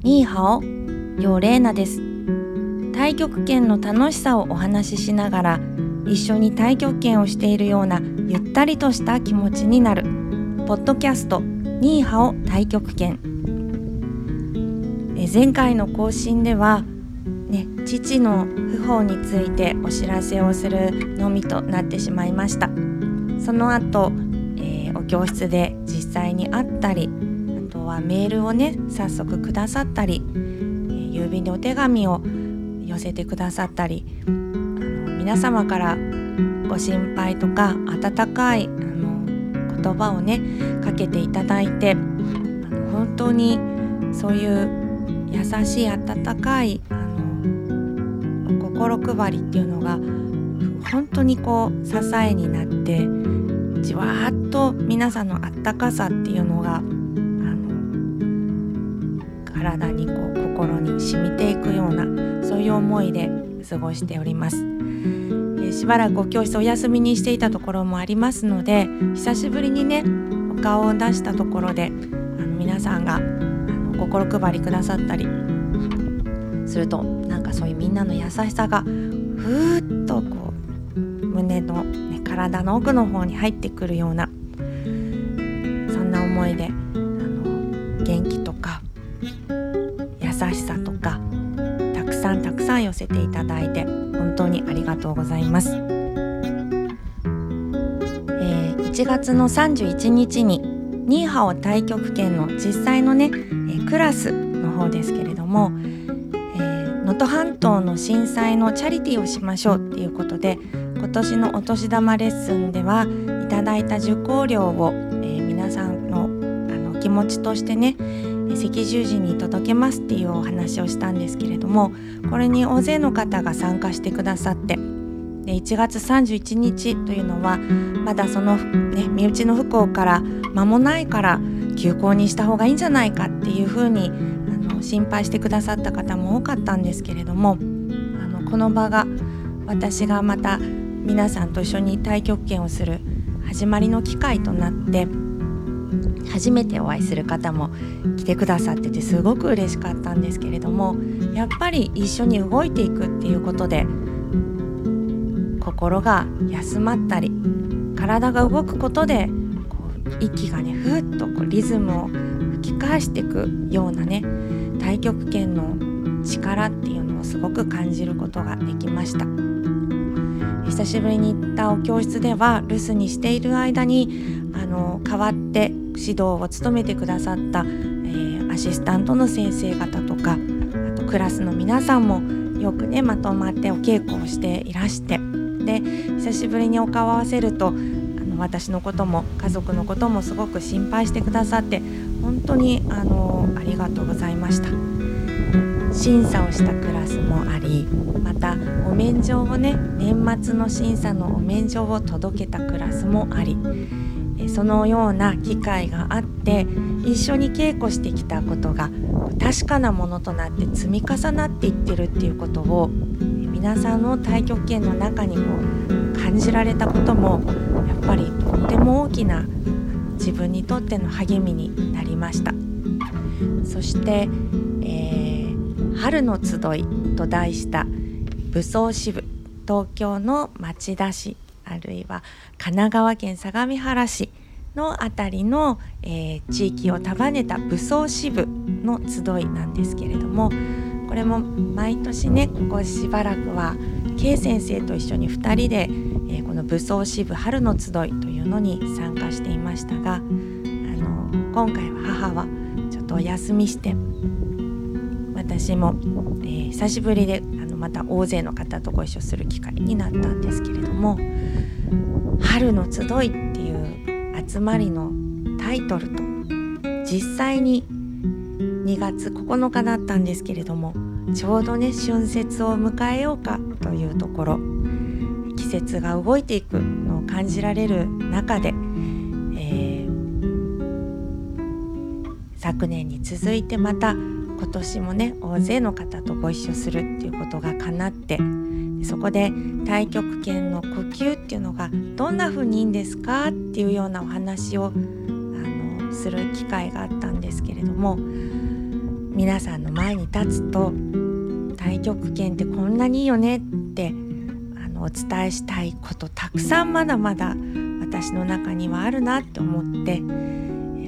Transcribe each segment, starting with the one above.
ニーハオ、ヨレーナです。太極拳の楽しさをお話ししながら一緒に太極拳をしているようなゆったりとした気持ちになる。ポッドキャストニーハオ太極拳。え前回の更新ではね父の訃報についてお知らせをするのみとなってしまいました。その後、えー、お教室で実際に会ったりはメールをね早速くださったり、え、郵便でお手紙を寄せてくださったりあの皆様からご心配とか温かいあの言葉をねかけていただいてあの本当にそういう優しい温かいあの心配りっていうのが本当にこう支えになってじわーっと皆さんのあったかさっていうのが体にこう心に染みていくようなそういう思いで過ごしております。しばらくお教室お休みにしていたところもありますので久しぶりにねお顔を出したところであの皆さんがあの心配りくださったりするとなんかそういうみんなの優しさがふーっとこう胸の、ね、体の奥の方に入ってくるようなそんな思いであの元気とか優しさとかたくさんたくさん寄せていただいて本当にありがとうございます、えー、1月の31日にニーハオ太極拳の実際のね、えー、クラスの方ですけれども能登、半島の震災のチャリティーをしましょうっていうことで今年のお年玉レッスンではいただいた受講料を、えー、皆さんのあの気持ちとしてね赤十字に届けますっていうお話をしたんですけれどもこれに大勢の方が参加してくださってで1月31日というのはまだその、ね、身内の不幸から間もないから休校にした方がいいんじゃないかっていうふうにあの心配してくださった方も多かったんですけれどもあのこの場が私がまた皆さんと一緒に太極拳をする始まりの機会となって初めてお会いする方も来てくださっててすごく嬉しかったんですけれどもやっぱり一緒に動いていくっていうことで心が休まったり体が動くことでこう息がねふっとこうリズムを吹き返していくようなね太極拳の力っていうのをすごく感じることができました。久しぶりに行ったお教室では留守にしている間にの代わって指導を務めてくださった、えー、アシスタントの先生方とかあとクラスの皆さんもよくねまとまってお稽古をしていらしてで久しぶりにお顔を合わせるとあの私のことも家族のこともすごく心配してくださって本当にあのありがとうございました。審査をしたクラスもありまたお免状をね年末の審査のお免状を届けたクラスもありそのような機会があって一緒に稽古してきたことが確かなものとなって積み重なっていってるっていうことを皆さんの太極拳の中にこう感じられたこともやっぱりとっても大きな自分にとっての励みになりました。そして、えー、春の集いと題した武装支部東京の町田市。あるいは神奈川県相模原市の辺りの、えー、地域を束ねた武装支部の集いなんですけれどもこれも毎年ねここしばらくは K 先生と一緒に2人で、えー、この武装支部春の集いというのに参加していましたがあの今回は母はちょっとお休みして私も、えー、久しぶりであのまた大勢の方とご一緒する機会になったんですけれども「春の集い」っていう集まりのタイトルと実際に2月9日だったんですけれどもちょうどね春節を迎えようかというところ季節が動いていくのを感じられる中で、えー、昨年に続いてまた今年もね大勢の方とご一緒するっていうことが叶って。そこで太極拳の呼吸っていうのがどんな風にいいんですかっていうようなお話をあのする機会があったんですけれども皆さんの前に立つと太極拳ってこんなにいいよねってあのお伝えしたいことたくさんまだまだ私の中にはあるなって思って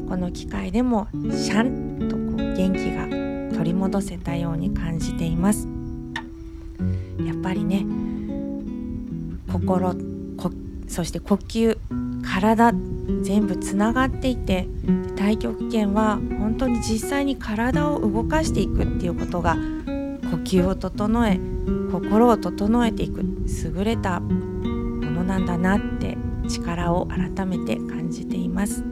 この機会でもシャンとこう元気が取り戻せたように感じていますやっぱりね心そして呼吸体全部つながっていて太極拳は本当に実際に体を動かしていくっていうことが呼吸を整え心を整えていく優れたものなんだなって力を改めて感じています。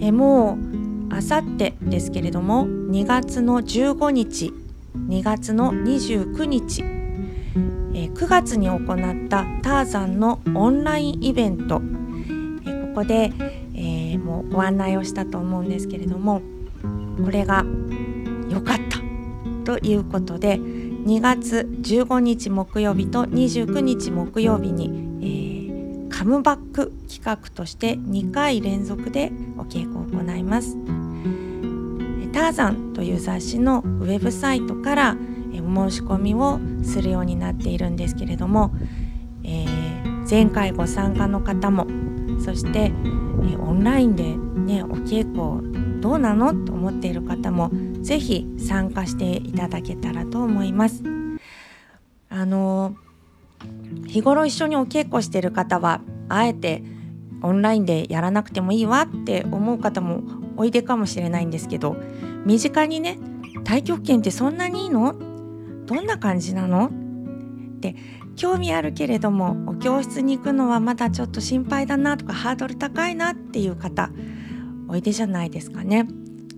えもうあさってですけれども2月の15日2月の29日え9月に行ったターザンのオンラインイベントえここで、えー、もうご案内をしたと思うんですけれどもこれが良かったということで2月15日木曜日と29日木曜日に、えー、カムバック企画として2回連続でお稽古を行います。ターザンという雑誌のウェブサイトからお申し込みをするようになっているんですけれども、えー、前回ご参加の方もそして、えー、オンラインでねお稽古どうなのと思っている方もぜひ参加していただけたらと思います。あの日頃一緒にお稽古している方はあえてオンラインでやらなくてもいいわって思う方もおいでかもしれないんですけど身近にね太極拳ってそんなにいいの？どんな感じなの？って興味あるけれどもお教室に行くのはまだちょっと心配だなとかハードル高いなっていう方おいでじゃないですかね。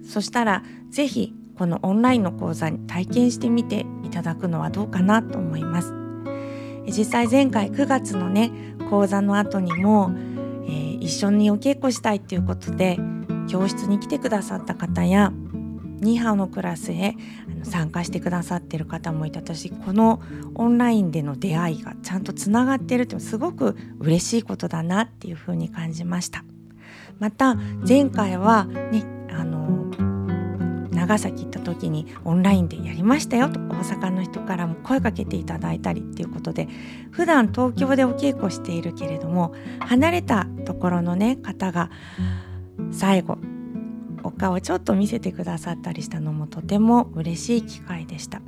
そしたら是非このオンラインの講座に体験してみていただくのはどうかなと思います。実際前回9月のね講座の後にも、えー、一緒にお稽古したいっていうことで教室に来てくださった方やニーハオのクラスへ参加してくださってる方もいた私このオンラインでの出会いがちゃんとつながってるってすごく嬉しいことだなっていうふうに感じました。また前回はねあの長崎行った時にオンラインでやりましたよと大阪の人からも声かけていただいたりっていうことで普段東京でお稽古しているけれども離れたところのね方が最後お顔ちょっと見せてくださったりしたのもとても嬉しい機会でした。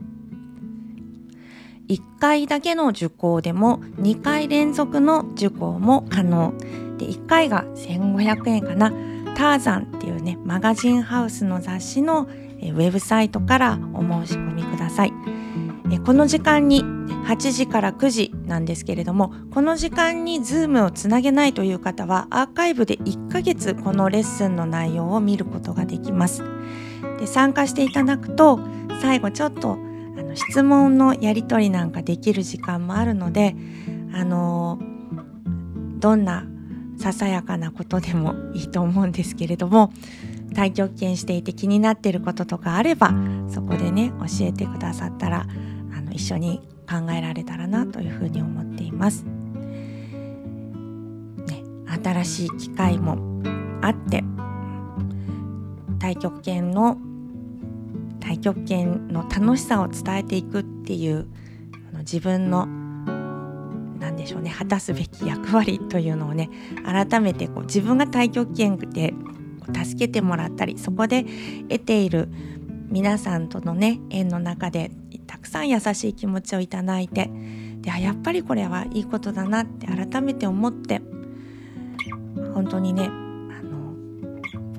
1回だけの受講でも2回連続の受講も可能。で1回が1500円かな。ターザンっていうねマガジンハウスの雑誌のウェブサイトからお申し込みください。この時間に8時から9時なんですけれどもこの時間に Zoom をつなげないという方はアーカイブで1ヶ月このレッスンの内容を見ることができます。で参加していただくと最後ちょっとあの質問のやり取りなんかできる時間もあるのであのどんなささやかなことでもいいと思うんですけれども太極拳していて気になっていることとかあればそこでね教えてくださったらあの一緒に考えられたらなというふうに思っています。ね、新しい機会もあって太極拳の太極拳の楽しさを伝えていくっていう自分の何でしょうね果たすべき役割というのをね改めてこう自分が太極拳で助けてもらったりそこで得ている皆さんとのね縁の中でたくさん優しい気持ちをいただいてでやっぱりこれはいいことだなって改めて思って本当にねあの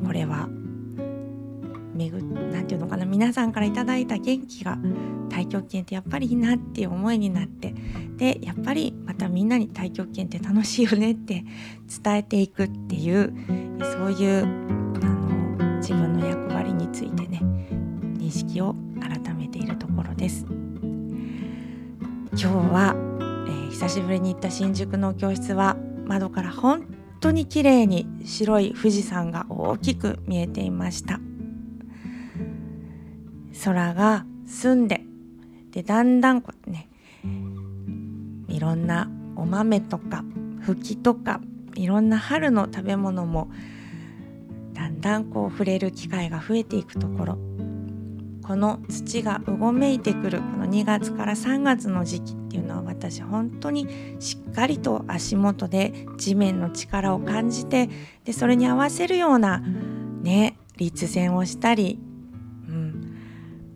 これはめぐなんていうのかな皆さんから頂いた元気が太極拳ってやっぱりいいなっていう思いになってでやっぱりまたみんなに太極拳って楽しいよねって伝えていくっていうそういうあの自分の役割についてね認識を改めているところです。今日は、えー、久しぶりに行った新宿の教室は窓から本当に綺麗に白い富士山が大きく見えていました。空が澄んででだんだんこうねいろんなお豆とか吹きとかいろんな春の食べ物もだんだんこう触れる機会が増えていくところ。この土がうごめいてくるこの2月から3月の時期っていうのは私本当にしっかりと足元で地面の力を感じてでそれに合わせるようなね立前をしたり、うん、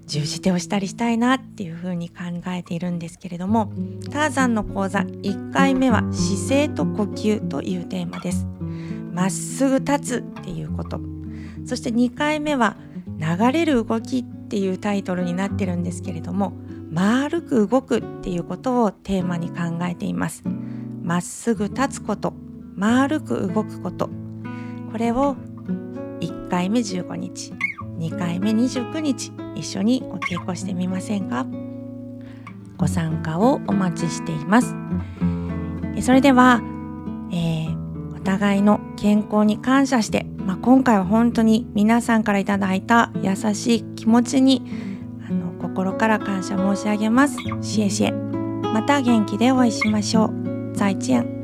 十字手をしたりしたいなっていうふうに考えているんですけれどもターザンの講座1回目は姿勢と呼吸というテーマです。まっすぐ立つっていうことそして2回目は流れる動きっていうタイトルになってるんですけれども丸く動くっていうことをテーマに考えています。まっすぐ立つこと丸く動くこと。これを1回目15日2回目29日一緒にお稽古してみませんか？ご参加をお待ちしています。それでは、えー、お互いの健康に感謝してまあ、今回は本当に皆さんからいただいた優しい気持ちにあの心から感謝申し上げます。シエシエ。また元気でお会いしましょう。再见。